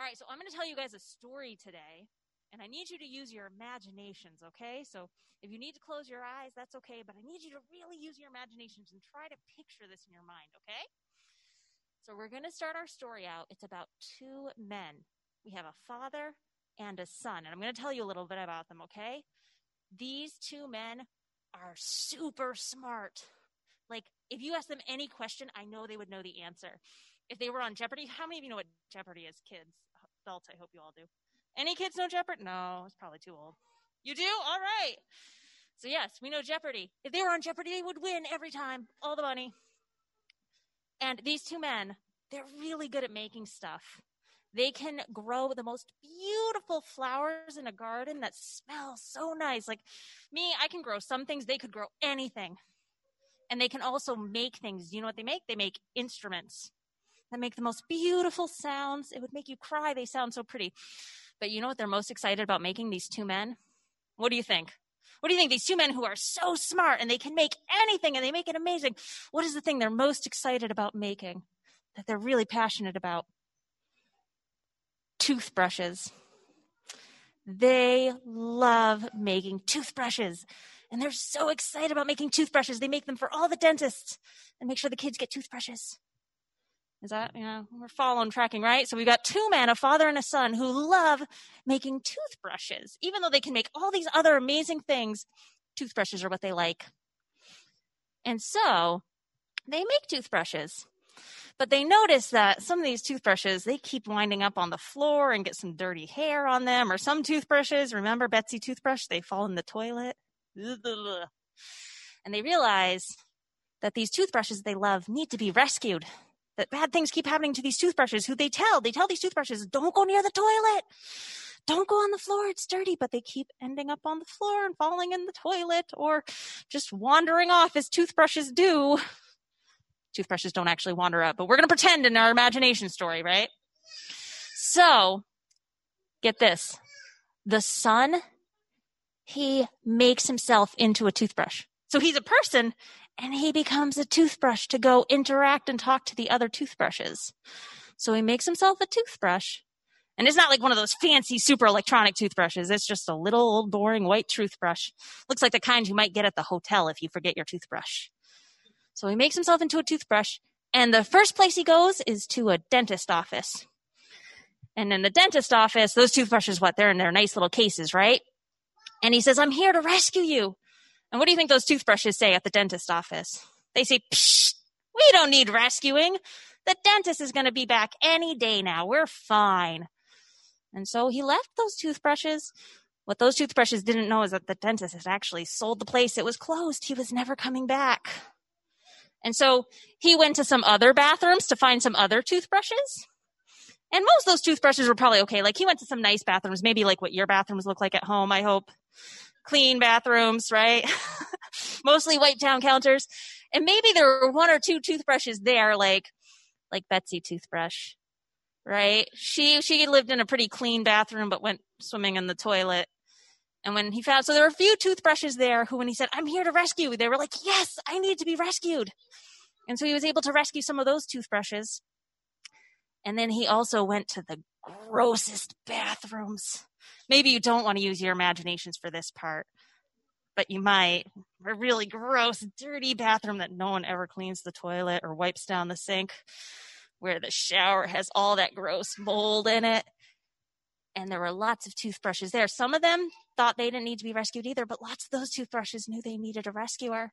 All right, so I'm going to tell you guys a story today, and I need you to use your imaginations, okay? So if you need to close your eyes, that's okay, but I need you to really use your imaginations and try to picture this in your mind, okay? So we're going to start our story out. It's about two men. We have a father and a son, and I'm going to tell you a little bit about them, okay? These two men are super smart. Like, if you ask them any question, I know they would know the answer. If they were on Jeopardy, how many of you know what Jeopardy is, kids? I hope you all do. Any kids know Jeopardy? No, it's probably too old. You do? All right. So, yes, we know Jeopardy. If they were on Jeopardy, they would win every time, all the money. And these two men, they're really good at making stuff. They can grow the most beautiful flowers in a garden that smell so nice. Like me, I can grow some things, they could grow anything. And they can also make things. You know what they make? They make instruments that make the most beautiful sounds. It would make you cry. They sound so pretty. But you know what they're most excited about making, these two men? What do you think? What do you think? These two men who are so smart and they can make anything and they make it amazing. What is the thing they're most excited about making that they're really passionate about? Toothbrushes. They love making toothbrushes and they're so excited about making toothbrushes. They make them for all the dentists and make sure the kids get toothbrushes. Is that, you know, we're following tracking, right? So we've got two men, a father and a son, who love making toothbrushes. Even though they can make all these other amazing things, toothbrushes are what they like. And so they make toothbrushes. But they notice that some of these toothbrushes, they keep winding up on the floor and get some dirty hair on them. Or some toothbrushes, remember Betsy toothbrush? They fall in the toilet. And they realize that these toothbrushes they love need to be rescued that bad things keep happening to these toothbrushes who they tell, they tell these toothbrushes, don't go near the toilet. Don't go on the floor. It's dirty, but they keep ending up on the floor and falling in the toilet or just wandering off as toothbrushes do. Toothbrushes don't actually wander up, but we're going to pretend in our imagination story, right? So get this. The son, he makes himself into a toothbrush. So he's a person and he becomes a toothbrush to go interact and talk to the other toothbrushes. So he makes himself a toothbrush. And it's not like one of those fancy super electronic toothbrushes. It's just a little old boring white toothbrush. Looks like the kind you might get at the hotel if you forget your toothbrush. So he makes himself into a toothbrush and the first place he goes is to a dentist office. And in the dentist office, those toothbrushes, what? They're in their nice little cases, right? And he says, I'm here to rescue you. And what do you think those toothbrushes say at the dentist office? They say, Psh, we don't need rescuing. The dentist is going to be back any day now. We're fine. And so he left those toothbrushes. What those toothbrushes didn't know is that the dentist had actually sold the place. It was closed. He was never coming back. And so he went to some other bathrooms to find some other toothbrushes. And most of those toothbrushes were probably okay. Like he went to some nice bathrooms, maybe like what your bathrooms look like at home, I hope clean bathrooms, right? Mostly white down counters. And maybe there were one or two toothbrushes there, like, like Betsy toothbrush, right? She, she lived in a pretty clean bathroom, but went swimming in the toilet. And when he found, so there were a few toothbrushes there who, when he said, I'm here to rescue, they were like, yes, I need to be rescued. And so he was able to rescue some of those toothbrushes. And then he also went to the grossest bathrooms maybe you don't want to use your imaginations for this part, but you might. A really gross, dirty bathroom that no one ever cleans the toilet or wipes down the sink, where the shower has all that gross mold in it. And there were lots of toothbrushes there. Some of them thought they didn't need to be rescued either, but lots of those toothbrushes knew they needed a rescuer.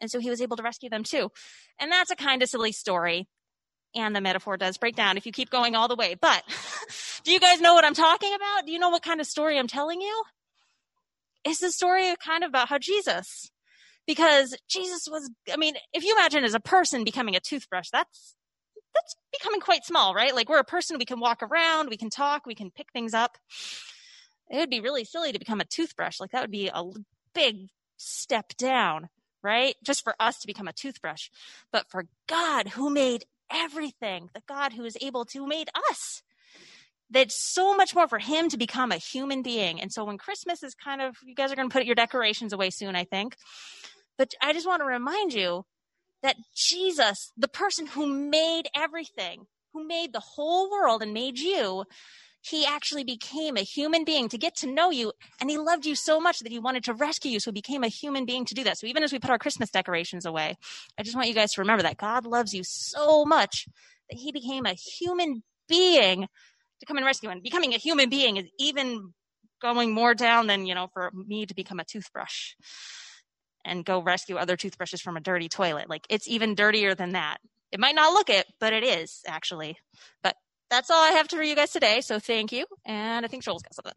And so he was able to rescue them too. And that's a kind of silly story and the metaphor does break down if you keep going all the way. But do you guys know what I'm talking about? Do you know what kind of story I'm telling you? It's the story kind of about how Jesus, because Jesus was, I mean, if you imagine as a person becoming a toothbrush, that's, that's becoming quite small, right? Like we're a person, we can walk around, we can talk, we can pick things up. It would be really silly to become a toothbrush. Like that would be a big step down, right? Just for us to become a toothbrush. But for God who made everything, the God who is able to made us. That's so much more for him to become a human being. And so when Christmas is kind of, you guys are going to put your decorations away soon, I think. But I just want to remind you that Jesus, the person who made everything, who made the whole world and made you, he actually became a human being to get to know you and he loved you so much that he wanted to rescue you so he became a human being to do that. So even as we put our christmas decorations away i just want you guys to remember that god loves you so much that he became a human being to come and rescue and becoming a human being is even going more down than you know for me to become a toothbrush and go rescue other toothbrushes from a dirty toilet. Like it's even dirtier than that. It might not look it but it is actually. But that's all I have for you guys today. So thank you. And I think Joel's got something.